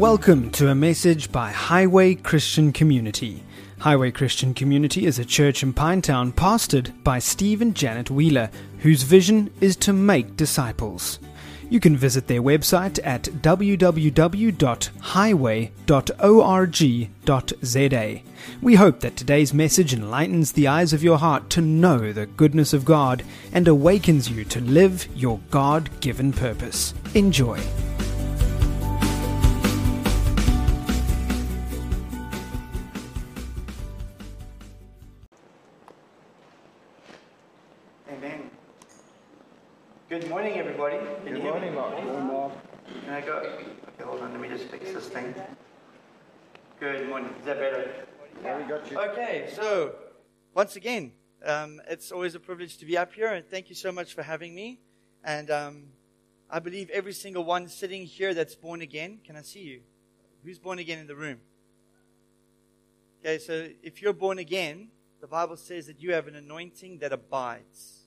Welcome to a message by Highway Christian Community. Highway Christian Community is a church in Pinetown pastored by Steve and Janet Wheeler, whose vision is to make disciples. You can visit their website at www.highway.org.za. We hope that today's message enlightens the eyes of your heart to know the goodness of God and awakens you to live your God given purpose. Enjoy. Hold on. Let me just fix this thing. Good morning. Is that better? Yeah, we got you. Okay, so once again, um, it's always a privilege to be up here, and thank you so much for having me. And um, I believe every single one sitting here that's born again. Can I see you? Who's born again in the room? Okay, so if you're born again, the Bible says that you have an anointing that abides.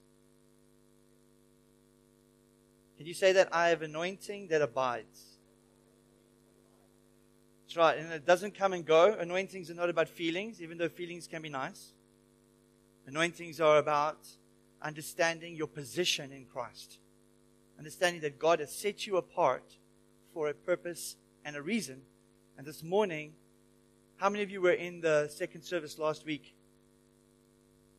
Can you say that? I have anointing that abides. That's right, and it doesn't come and go. Anointings are not about feelings, even though feelings can be nice. Anointings are about understanding your position in Christ, understanding that God has set you apart for a purpose and a reason. And this morning, how many of you were in the second service last week?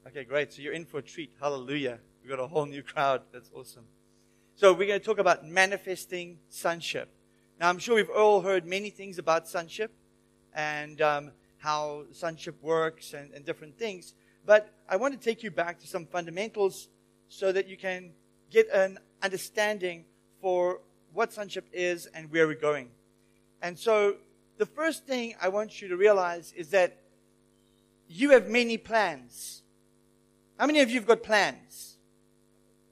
Okay, great. So you're in for a treat. Hallelujah. We've got a whole new crowd. That's awesome. So we're going to talk about manifesting sonship. Now, I'm sure we've all heard many things about sonship and um, how sonship works and, and different things. But I want to take you back to some fundamentals so that you can get an understanding for what sonship is and where we're going. And so the first thing I want you to realize is that you have many plans. How many of you have got plans?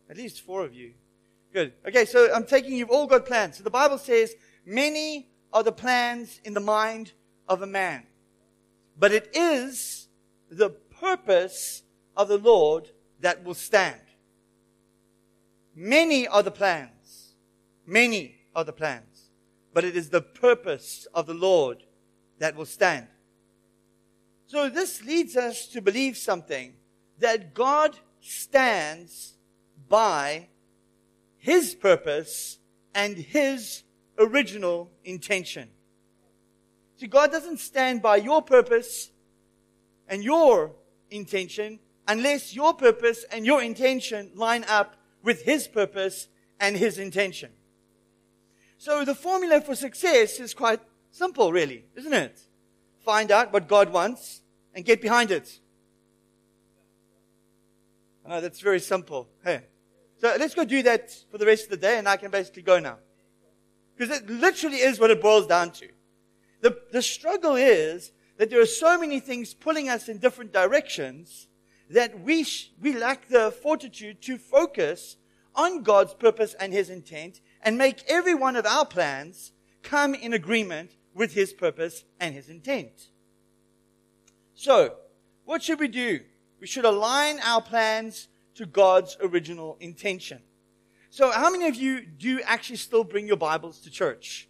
At least four of you. Good. Okay, so I'm taking you've all got plans. So the Bible says, many are the plans in the mind of a man. But it is the purpose of the Lord that will stand. Many are the plans. Many are the plans. But it is the purpose of the Lord that will stand. So this leads us to believe something that God stands by his purpose and his original intention. See, God doesn't stand by your purpose and your intention unless your purpose and your intention line up with his purpose and his intention. So the formula for success is quite simple, really, isn't it? Find out what God wants and get behind it. Oh, that's very simple. Hey. So let's go do that for the rest of the day and I can basically go now. Because it literally is what it boils down to. The, the struggle is that there are so many things pulling us in different directions that we, sh- we lack the fortitude to focus on God's purpose and His intent and make every one of our plans come in agreement with His purpose and His intent. So, what should we do? We should align our plans to God's original intention. So, how many of you do actually still bring your Bibles to church?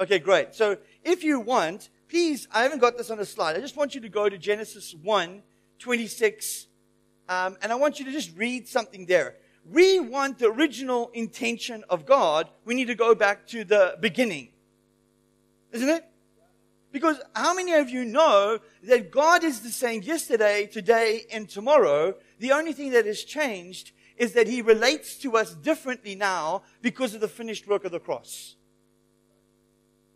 Okay, great. So, if you want, please, I haven't got this on a slide. I just want you to go to Genesis 1 26, um, and I want you to just read something there. We want the original intention of God. We need to go back to the beginning. Isn't it? Because how many of you know that God is the same yesterday, today, and tomorrow? The only thing that has changed is that He relates to us differently now because of the finished work of the cross.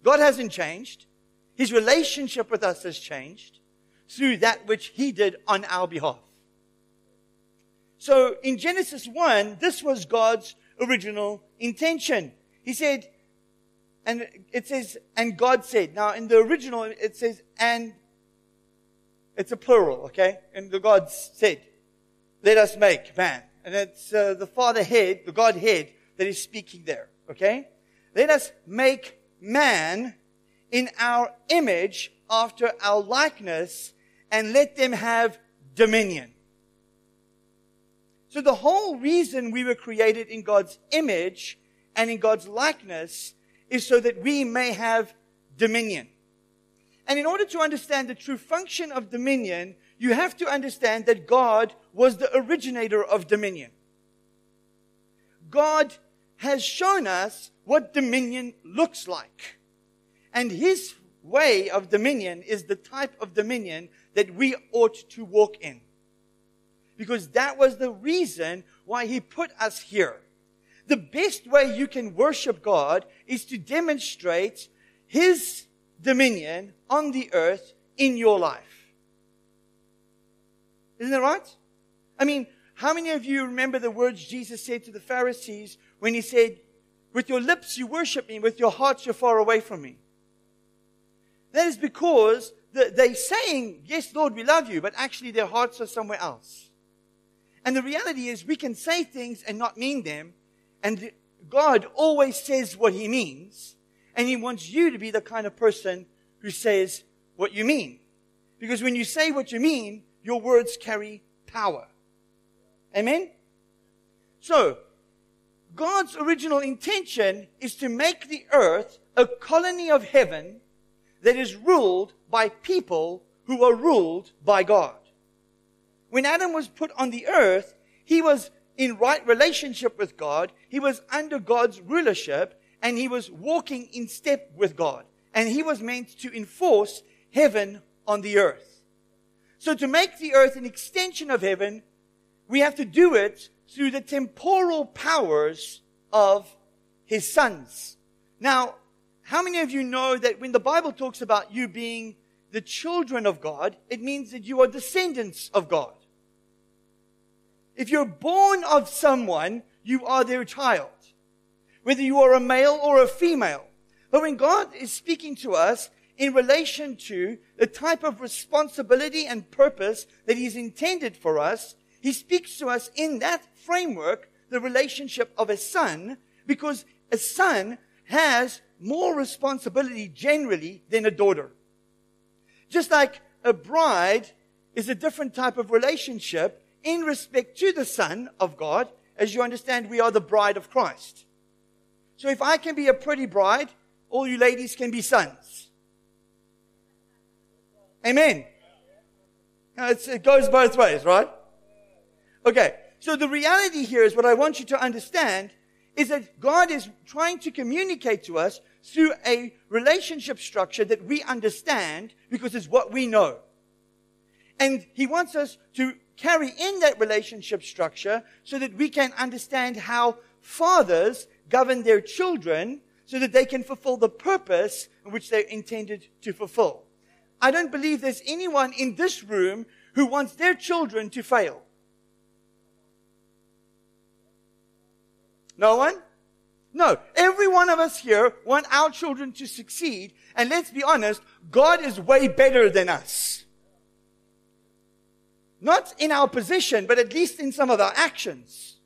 God hasn't changed. His relationship with us has changed through that which He did on our behalf. So in Genesis 1, this was God's original intention. He said, and it says, and God said. Now in the original, it says, and it's a plural, okay? And the God said, let us make man. And it's uh, the Father head, the Godhead that is speaking there, okay? Let us make man in our image after our likeness and let them have dominion. So the whole reason we were created in God's image and in God's likeness is so that we may have dominion. And in order to understand the true function of dominion, you have to understand that God was the originator of dominion. God has shown us what dominion looks like. And his way of dominion is the type of dominion that we ought to walk in. Because that was the reason why he put us here. The best way you can worship God is to demonstrate his dominion on the earth in your life. Isn't that right? I mean, how many of you remember the words Jesus said to the Pharisees when he said, with your lips you worship me, with your hearts you're far away from me? That is because they're saying, yes, Lord, we love you, but actually their hearts are somewhere else. And the reality is we can say things and not mean them. And God always says what he means. And he wants you to be the kind of person who says what you mean. Because when you say what you mean, your words carry power. Amen? So, God's original intention is to make the earth a colony of heaven that is ruled by people who are ruled by God. When Adam was put on the earth, he was in right relationship with God. He was under God's rulership and he was walking in step with God. And he was meant to enforce heaven on the earth. So to make the earth an extension of heaven, we have to do it through the temporal powers of his sons. Now, how many of you know that when the Bible talks about you being the children of God, it means that you are descendants of God? If you're born of someone, you are their child. Whether you are a male or a female. But when God is speaking to us in relation to the type of responsibility and purpose that He's intended for us, He speaks to us in that framework, the relationship of a son, because a son has more responsibility generally than a daughter. Just like a bride is a different type of relationship in respect to the Son of God, as you understand, we are the bride of Christ. So if I can be a pretty bride, all you ladies can be sons. Amen. Uh, it goes both ways, right? Okay. So the reality here is what I want you to understand is that God is trying to communicate to us through a relationship structure that we understand because it's what we know. And He wants us to carry in that relationship structure so that we can understand how fathers govern their children so that they can fulfill the purpose which they're intended to fulfill. I don't believe there's anyone in this room who wants their children to fail. No one? No. Every one of us here want our children to succeed. And let's be honest, God is way better than us. Not in our position, but at least in some of our actions.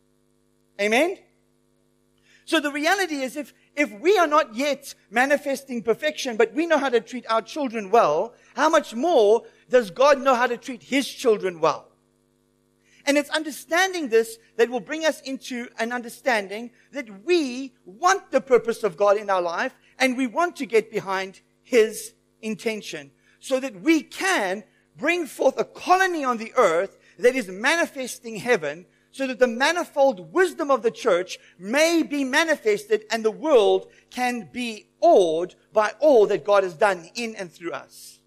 Amen? So the reality is if, if we are not yet manifesting perfection, but we know how to treat our children well, how much more does God know how to treat His children well? And it's understanding this that will bring us into an understanding that we want the purpose of God in our life and we want to get behind His intention so that we can bring forth a colony on the earth that is manifesting heaven so that the manifold wisdom of the church may be manifested and the world can be awed by all that God has done in and through us.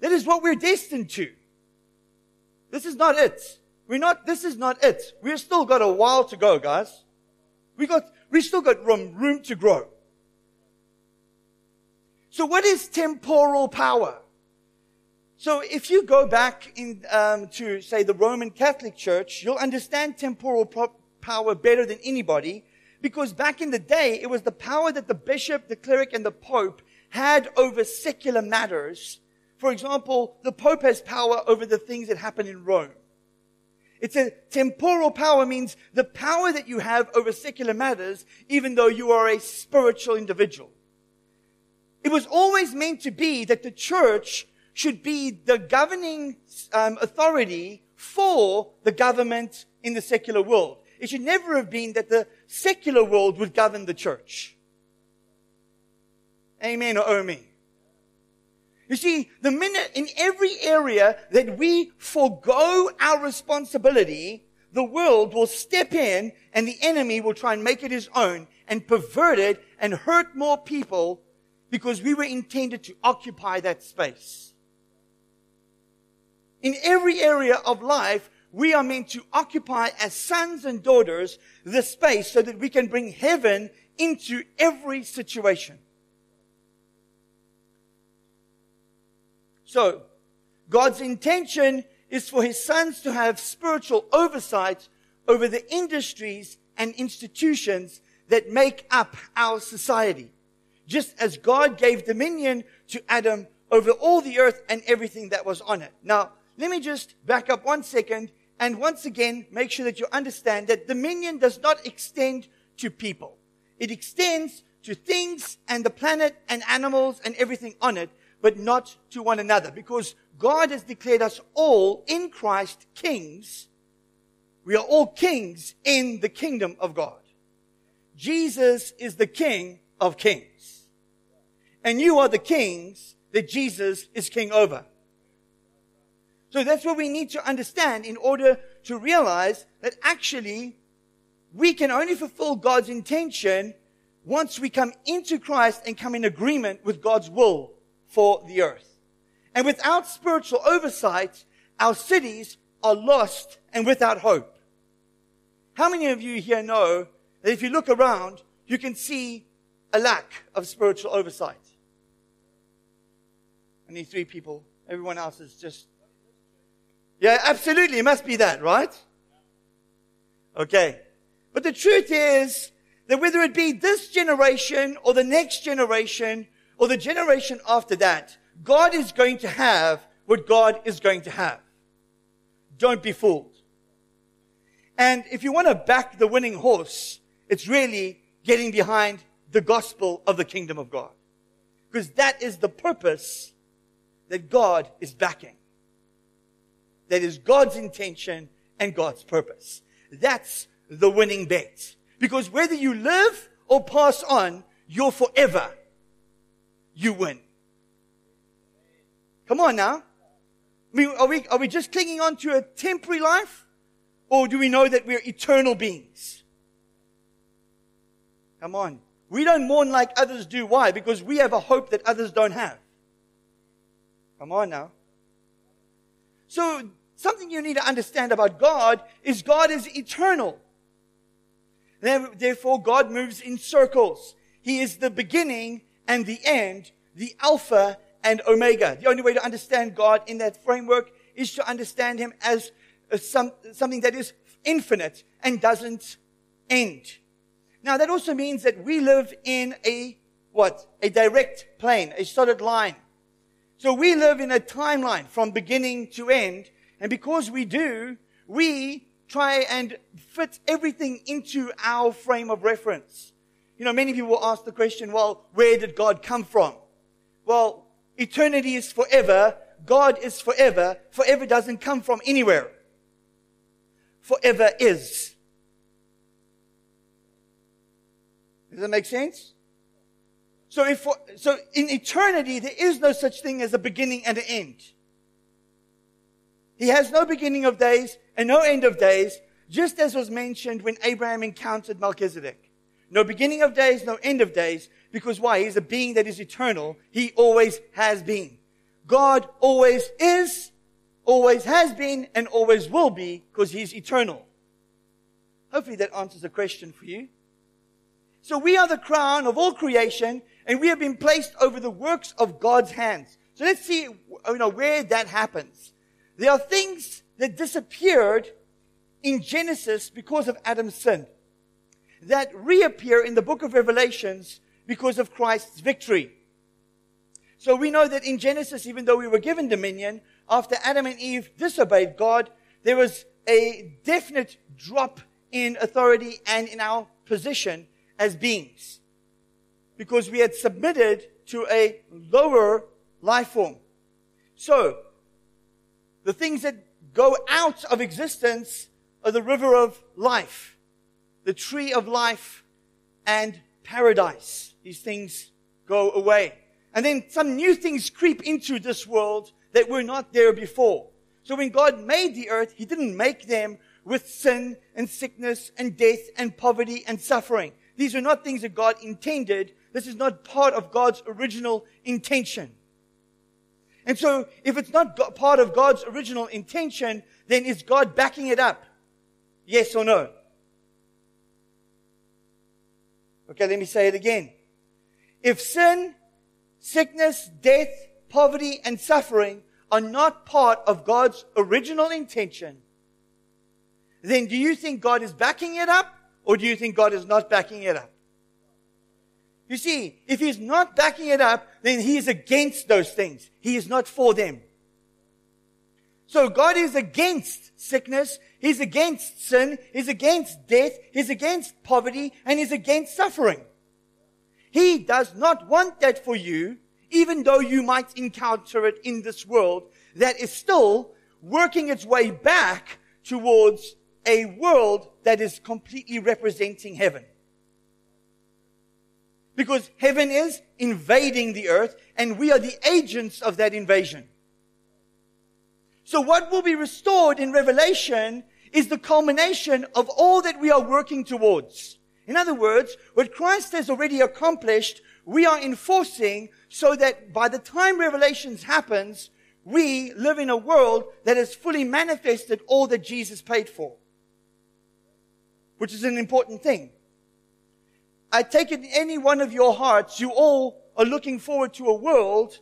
That is what we're destined to. This is not it. We're not, this is not it. We've still got a while to go, guys. We got, we still got room, room to grow. So what is temporal power? So if you go back in, um, to, say, the Roman Catholic Church, you'll understand temporal power better than anybody because back in the day, it was the power that the bishop, the cleric, and the pope had over secular matters. For example, the pope has power over the things that happen in Rome. It's a temporal power means the power that you have over secular matters, even though you are a spiritual individual. It was always meant to be that the church should be the governing um, authority for the government in the secular world. It should never have been that the secular world would govern the church. Amen or me. You see, the minute in every area that we forego our responsibility, the world will step in and the enemy will try and make it his own and pervert it and hurt more people because we were intended to occupy that space. In every area of life, we are meant to occupy as sons and daughters the space so that we can bring heaven into every situation. So, God's intention is for his sons to have spiritual oversight over the industries and institutions that make up our society. Just as God gave dominion to Adam over all the earth and everything that was on it. Now, let me just back up one second and once again make sure that you understand that dominion does not extend to people. It extends to things and the planet and animals and everything on it but not to one another. Because God has declared us all in Christ kings. We are all kings in the kingdom of God. Jesus is the King of kings. And you are the kings that Jesus is king over. So that's what we need to understand in order to realize that actually we can only fulfill God's intention once we come into Christ and come in agreement with God's will for the earth. And without spiritual oversight, our cities are lost and without hope. How many of you here know that if you look around, you can see a lack of spiritual oversight? Only three people. Everyone else is just. Yeah, absolutely. It must be that, right? Okay. But the truth is that whether it be this generation or the next generation, or the generation after that, God is going to have what God is going to have. Don't be fooled. And if you want to back the winning horse, it's really getting behind the gospel of the kingdom of God. Because that is the purpose that God is backing. That is God's intention and God's purpose. That's the winning bet. Because whether you live or pass on, you're forever you win. Come on now. I mean, are we, are we just clinging on to a temporary life? Or do we know that we're eternal beings? Come on. We don't mourn like others do. Why? Because we have a hope that others don't have. Come on now. So, something you need to understand about God is God is eternal. Therefore, God moves in circles. He is the beginning and the end, the Alpha and Omega. The only way to understand God in that framework is to understand Him as uh, some, something that is infinite and doesn't end. Now that also means that we live in a, what? A direct plane, a solid line. So we live in a timeline from beginning to end. And because we do, we try and fit everything into our frame of reference. You know, many people ask the question, well, where did God come from? Well, eternity is forever. God is forever. Forever doesn't come from anywhere. Forever is. Does that make sense? So if, so in eternity, there is no such thing as a beginning and an end. He has no beginning of days and no end of days, just as was mentioned when Abraham encountered Melchizedek. No beginning of days, no end of days. Because why? He's a being that is eternal. He always has been. God always is, always has been, and always will be because he's eternal. Hopefully that answers the question for you. So we are the crown of all creation and we have been placed over the works of God's hands. So let's see, you know, where that happens. There are things that disappeared in Genesis because of Adam's sin that reappear in the book of Revelations because of Christ's victory. So we know that in Genesis, even though we were given dominion, after Adam and Eve disobeyed God, there was a definite drop in authority and in our position as beings. Because we had submitted to a lower life form. So, the things that go out of existence are the river of life the tree of life and paradise. These things go away. And then some new things creep into this world that were not there before. So when God made the earth, He didn't make them with sin and sickness and death and poverty and suffering. These are not things that God intended. This is not part of God's original intention. And so, if it's not part of God's original intention, then is God backing it up? Yes or no? Okay, let me say it again. If sin, sickness, death, poverty, and suffering are not part of God's original intention, then do you think God is backing it up or do you think God is not backing it up? You see, if he's not backing it up, then he is against those things. He is not for them. So God is against sickness. He's against sin. He's against death. He's against poverty and he's against suffering. He does not want that for you, even though you might encounter it in this world that is still working its way back towards a world that is completely representing heaven. Because heaven is invading the earth and we are the agents of that invasion. So what will be restored in Revelation is the culmination of all that we are working towards. In other words, what Christ has already accomplished, we are enforcing so that by the time Revelations happens, we live in a world that has fully manifested all that Jesus paid for which is an important thing. I take it in any one of your hearts, you all are looking forward to a world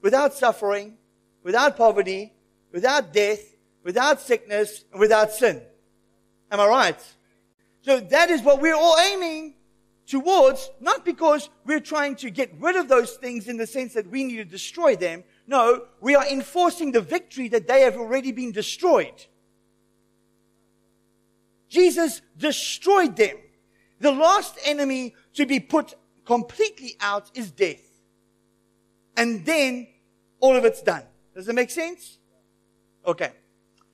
without suffering, without poverty, without death, without sickness, and without sin. Am I right? So that is what we're all aiming towards, not because we're trying to get rid of those things in the sense that we need to destroy them. No, we are enforcing the victory that they have already been destroyed. Jesus destroyed them. The last enemy to be put completely out is death. And then all of it's done. Does that make sense? Okay.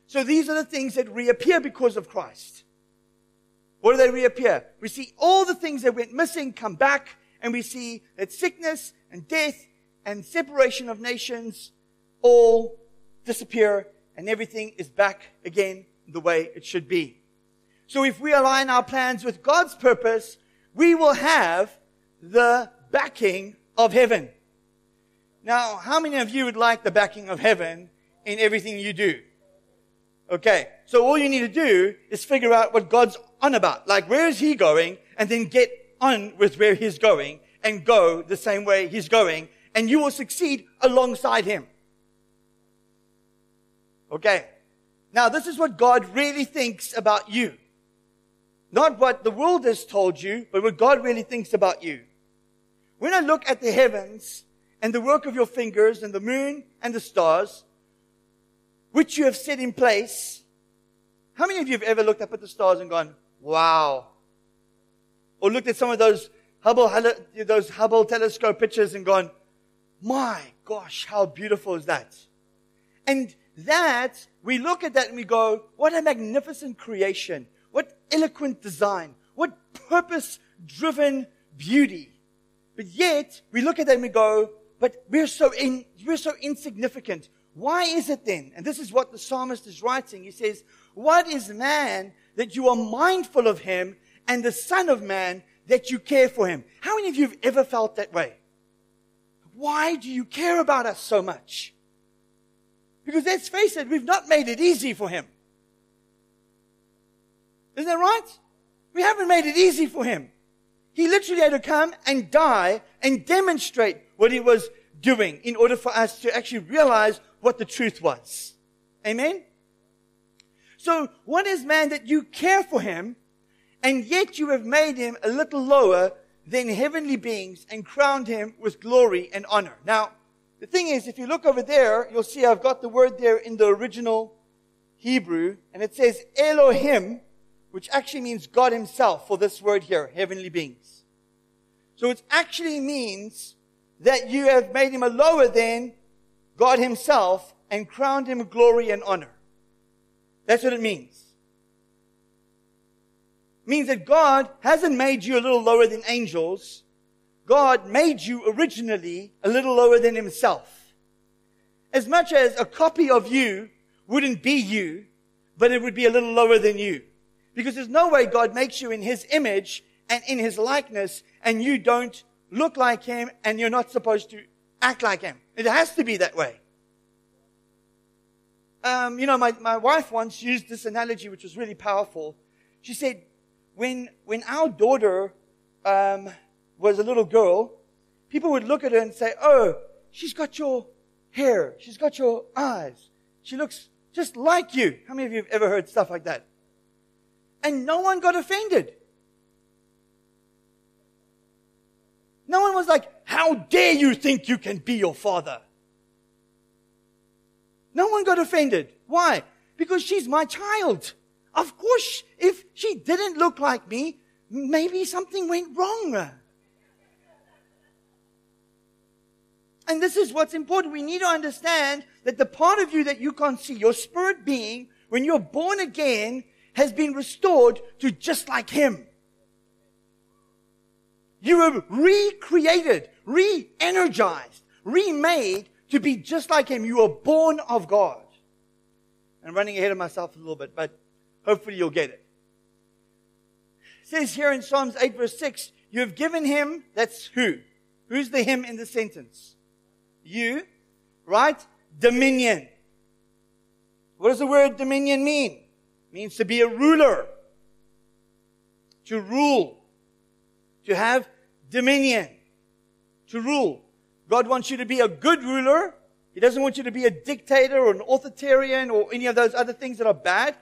So these are the things that reappear because of Christ. What do they reappear? We see all the things that went missing come back, and we see that sickness and death and separation of nations all disappear, and everything is back again the way it should be. So if we align our plans with God's purpose, we will have the backing of heaven. Now, how many of you would like the backing of heaven in everything you do? Okay. So all you need to do is figure out what God's on about. Like, where is he going? And then get on with where he's going and go the same way he's going. And you will succeed alongside him. Okay. Now, this is what God really thinks about you. Not what the world has told you, but what God really thinks about you. When I look at the heavens and the work of your fingers and the moon and the stars, which you have set in place, how many of you have ever looked up at the stars and gone, wow? Or looked at some of those Hubble, those Hubble telescope pictures and gone, my gosh, how beautiful is that? And that, we look at that and we go, what a magnificent creation. What eloquent design. What purpose driven beauty. But yet, we look at them and we go, but we're so in, we're so insignificant. Why is it then? And this is what the psalmist is writing. He says, what is man that you are mindful of him and the son of man that you care for him? How many of you have ever felt that way? Why do you care about us so much? Because let's face it, we've not made it easy for him. Isn't that right? We haven't made it easy for him. He literally had to come and die and demonstrate what he was doing in order for us to actually realize what the truth was. Amen? So what is man that you care for him and yet you have made him a little lower than heavenly beings and crowned him with glory and honor. Now, the thing is, if you look over there, you'll see I've got the word there in the original Hebrew and it says Elohim which actually means God himself for this word here, heavenly beings. So it actually means that you have made him a lower than God himself and crowned him glory and honor. That's what it means. It means that God hasn't made you a little lower than angels, God made you originally a little lower than himself. As much as a copy of you wouldn't be you, but it would be a little lower than you. Because there's no way God makes you in his image and in his likeness and you don't look like him and you're not supposed to act like him. It has to be that way. Um, you know, my, my wife once used this analogy, which was really powerful. She said, when, when our daughter um, was a little girl, people would look at her and say, Oh, she's got your hair. She's got your eyes. She looks just like you. How many of you have ever heard stuff like that? And no one got offended. No one was like, How dare you think you can be your father? No one got offended. Why? Because she's my child. Of course, if she didn't look like me, maybe something went wrong. And this is what's important. We need to understand that the part of you that you can't see, your spirit being, when you're born again, has been restored to just like Him. You were recreated, re-energized, remade to be just like Him. You were born of God. I'm running ahead of myself a little bit, but hopefully you'll get it. It says here in Psalms 8 verse 6, you have given Him, that's who? Who's the Him in the sentence? You, right? Dominion. What does the word dominion mean? Means to be a ruler. To rule. To have dominion. To rule. God wants you to be a good ruler. He doesn't want you to be a dictator or an authoritarian or any of those other things that are bad.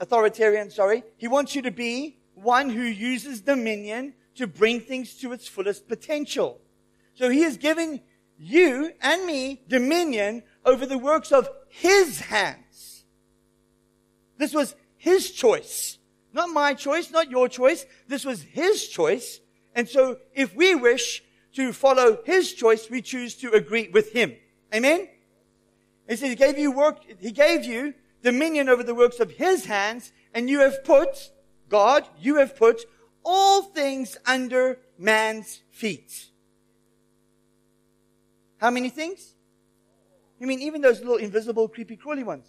Authoritarian, sorry. He wants you to be one who uses dominion to bring things to its fullest potential. So he has given you and me dominion over the works of his hands. This was his choice. Not my choice, not your choice. This was his choice. And so if we wish to follow his choice, we choose to agree with him. Amen? He says he gave you work, he gave you dominion over the works of his hands, and you have put, God, you have put all things under man's feet. How many things? You mean even those little invisible, creepy, crawly ones?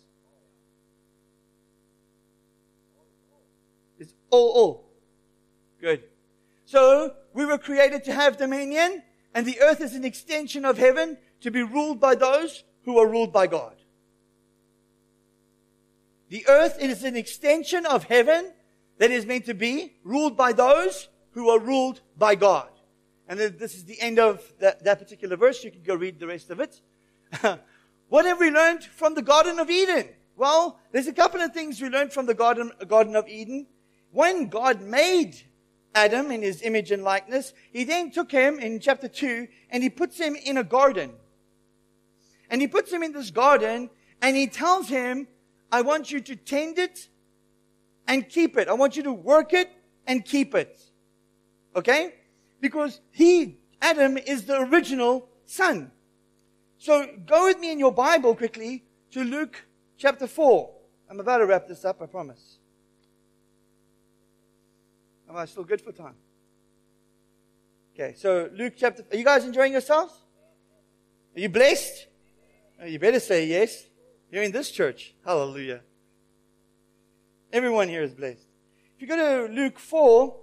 It's all, all. Good. So, we were created to have dominion, and the earth is an extension of heaven to be ruled by those who are ruled by God. The earth is an extension of heaven that is meant to be ruled by those who are ruled by God. And this is the end of that, that particular verse. You can go read the rest of it. what have we learned from the Garden of Eden? Well, there's a couple of things we learned from the Garden, Garden of Eden. When God made Adam in his image and likeness, he then took him in chapter 2 and he puts him in a garden. And he puts him in this garden and he tells him, I want you to tend it and keep it. I want you to work it and keep it. Okay? Because he, Adam, is the original son. So go with me in your Bible quickly to Luke chapter 4. I'm about to wrap this up, I promise. Am I still good for time? Okay, so Luke chapter, are you guys enjoying yourselves? Are you blessed? Oh, you better say yes. You're in this church. Hallelujah. Everyone here is blessed. If you go to Luke 4,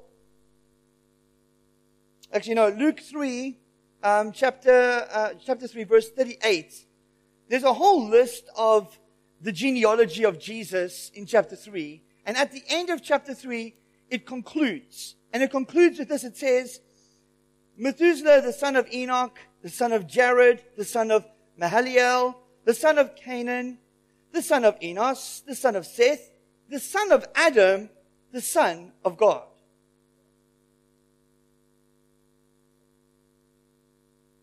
actually, no, Luke 3, um, chapter, uh, chapter 3, verse 38, there's a whole list of the genealogy of Jesus in chapter 3. And at the end of chapter 3, it concludes. And it concludes with this. It says, Methuselah, the son of Enoch, the son of Jared, the son of Mahalalel, the son of Cainan, the son of Enos, the son of Seth, the son of Adam, the son of God.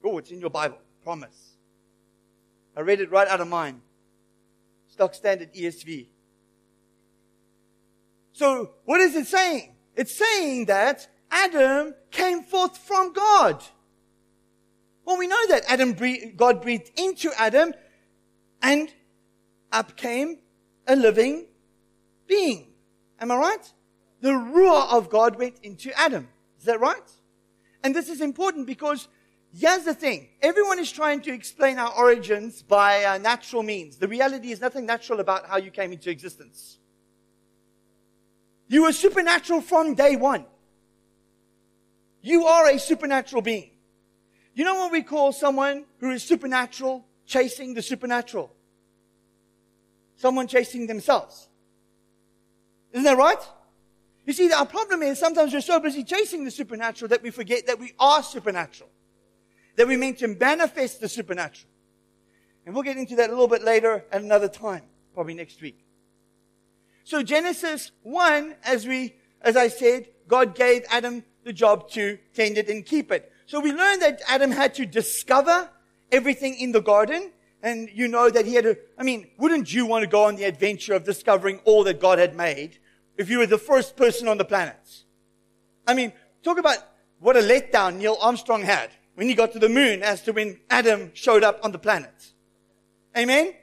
Oh, it's in your Bible. Promise. I read it right out of mine. Stock standard ESV. So, what is it saying? It's saying that Adam came forth from God. Well, we know that Adam breathed, God breathed into Adam and up came a living being. Am I right? The Ruah of God went into Adam. Is that right? And this is important because here's the thing. Everyone is trying to explain our origins by uh, natural means. The reality is nothing natural about how you came into existence. You were supernatural from day one. You are a supernatural being. You know what we call someone who is supernatural chasing the supernatural? Someone chasing themselves. Isn't that right? You see, our problem is sometimes we're so busy chasing the supernatural that we forget that we are supernatural. That we're meant to manifest the supernatural. And we'll get into that a little bit later at another time, probably next week. So Genesis 1, as we, as I said, God gave Adam the job to tend it and keep it. So we learned that Adam had to discover everything in the garden. And you know that he had to, I mean, wouldn't you want to go on the adventure of discovering all that God had made? if you were the first person on the planet. I mean, talk about what a letdown Neil Armstrong had when he got to the moon as to when Adam showed up on the planet. Amen?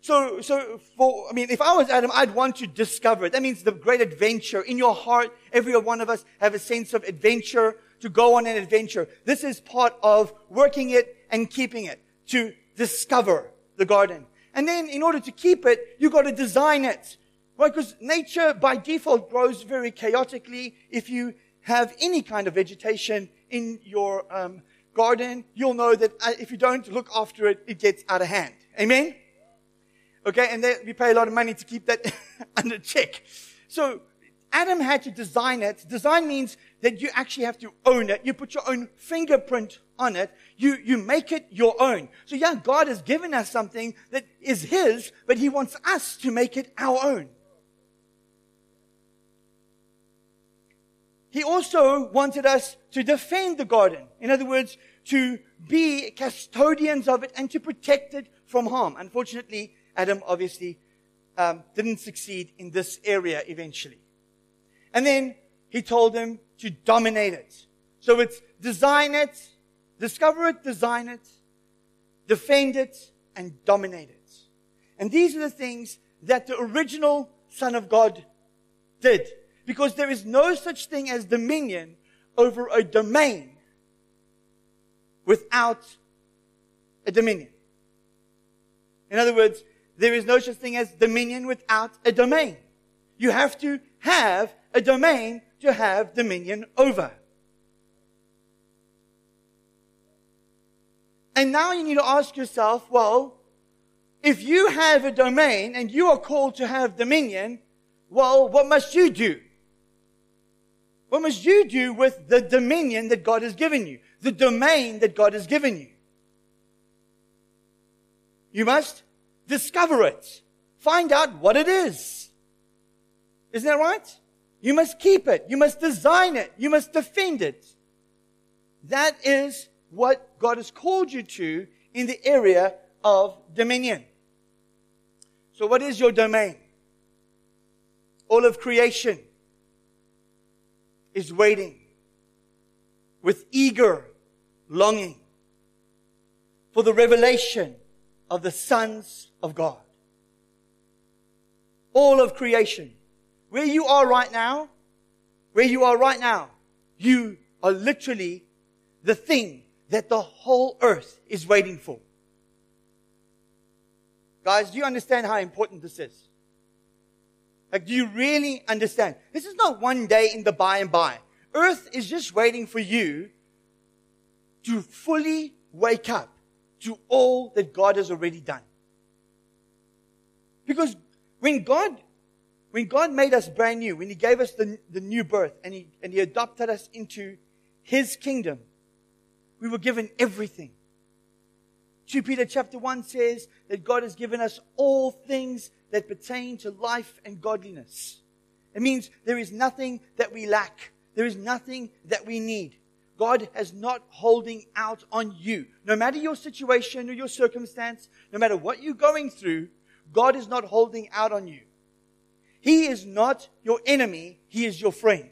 So, so for, I mean, if I was Adam, I'd want to discover it. That means the great adventure in your heart. Every one of us have a sense of adventure to go on an adventure. This is part of working it and keeping it to discover the garden. And then in order to keep it, you've got to design it. Right? Because nature by default grows very chaotically. If you have any kind of vegetation in your um, garden, you'll know that uh, if you don't look after it, it gets out of hand. Amen? Okay, and then we pay a lot of money to keep that under check. So Adam had to design it. Design means that you actually have to own it. You put your own fingerprint on it. You, you make it your own. So yeah, God has given us something that is His, but He wants us to make it our own. He also wanted us to defend the garden. In other words, to be custodians of it and to protect it from harm. Unfortunately, Adam obviously um, didn't succeed in this area eventually. And then he told them to dominate it. So it's design it, discover it, design it, defend it, and dominate it. And these are the things that the original Son of God did. Because there is no such thing as dominion over a domain without a dominion. In other words, there is no such thing as dominion without a domain. You have to have a domain to have dominion over. And now you need to ask yourself, well, if you have a domain and you are called to have dominion, well, what must you do? What must you do with the dominion that God has given you? The domain that God has given you? You must discover it. Find out what it is. Isn't that right? You must keep it. You must design it. You must defend it. That is what God has called you to in the area of dominion. So what is your domain? All of creation is waiting with eager longing for the revelation of the sons of God. All of creation. Where you are right now, where you are right now, you are literally the thing that the whole earth is waiting for. Guys, do you understand how important this is? Like, do you really understand? This is not one day in the by and by. Earth is just waiting for you to fully wake up to all that God has already done. Because when God, when God made us brand new, when He gave us the, the new birth and He, and He adopted us into His kingdom, we were given everything. 2 Peter chapter 1 says that God has given us all things that pertain to life and godliness. It means there is nothing that we lack. There is nothing that we need. God is not holding out on you. No matter your situation or your circumstance, no matter what you're going through, God is not holding out on you. He is not your enemy. He is your friend.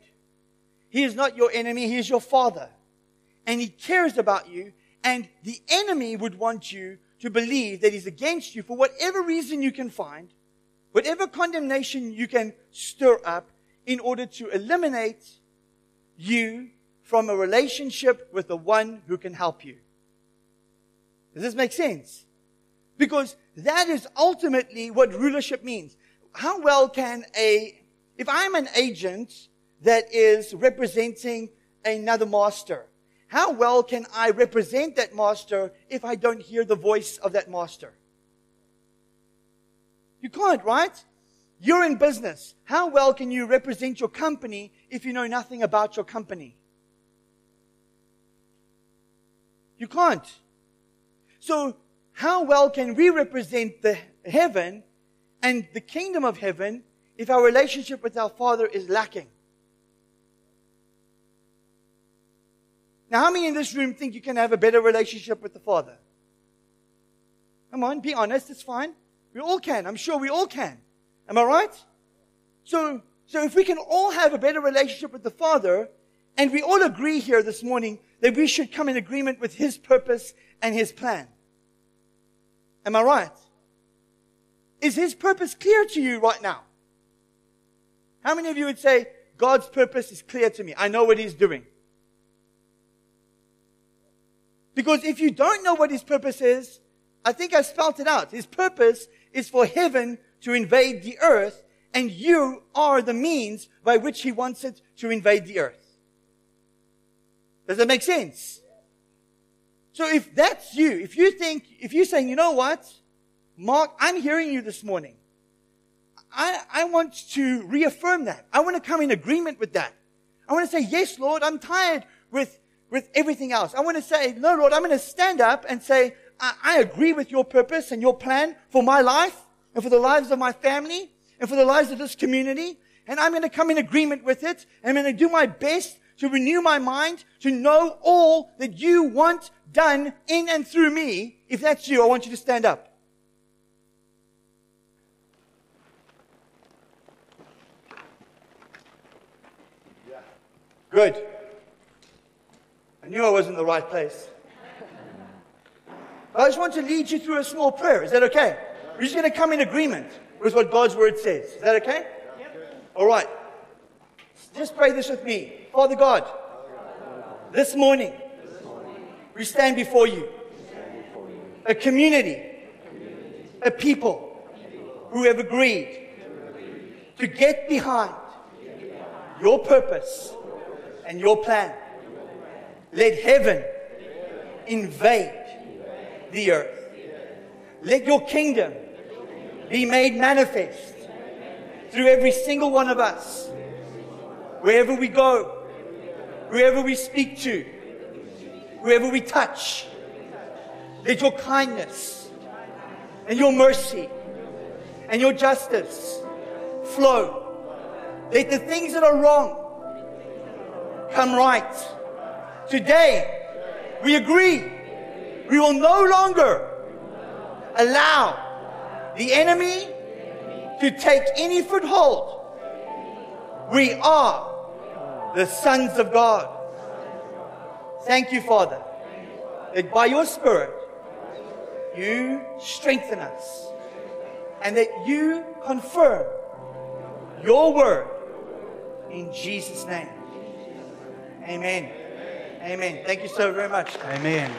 He is not your enemy. He is your father. And he cares about you. And the enemy would want you to believe that he's against you for whatever reason you can find whatever condemnation you can stir up in order to eliminate you from a relationship with the one who can help you. Does this make sense? Because that is ultimately what rulership means. How well can a, if I'm an agent that is representing another master, how well can I represent that master if I don't hear the voice of that master? You can't, right? You're in business. How well can you represent your company if you know nothing about your company? You can't. So, how well can we represent the heaven and the kingdom of heaven if our relationship with our Father is lacking? Now, how many in this room think you can have a better relationship with the Father? Come on, be honest, it's fine. We all can. I'm sure we all can. Am I right? So, so if we can all have a better relationship with the Father, and we all agree here this morning that we should come in agreement with His purpose and His plan. Am I right? Is His purpose clear to you right now? How many of you would say, God's purpose is clear to me? I know what He's doing. Because if you don't know what His purpose is, I think I spelt it out. His purpose is for heaven to invade the earth, and you are the means by which He wants it to invade the earth. Does that make sense? So if that's you, if you think, if you're saying, you know what, Mark, I'm hearing you this morning. I, I want to reaffirm that. I want to come in agreement with that. I want to say, yes, Lord, I'm tired with, with everything else. I want to say, no, Lord, I'm going to stand up and say, I, I agree with your purpose and your plan for my life and for the lives of my family and for the lives of this community. And I'm going to come in agreement with it. I'm going to do my best to renew my mind, to know all that you want done in and through me. If that's you, I want you to stand up. Good. I knew I was in the right place. I just want to lead you through a small prayer. Is that okay? We're just going to come in agreement with what God's word says. Is that okay? All right. Just pray this with me. Father God, this morning, we stand before you. A community, a people who have agreed to get behind your purpose and your plan. Let heaven invade the earth. Let your kingdom be made manifest through every single one of us wherever we go, whoever we speak to, whoever we touch. Let your kindness and your mercy and your justice flow. Let the things that are wrong come right. Today, we agree. We will no longer allow the enemy to take any foothold. We are the sons of God. Thank you, Father, that by your Spirit, you strengthen us and that you confirm your word in Jesus' name. Amen. Amen. Thank you so very much. Amen.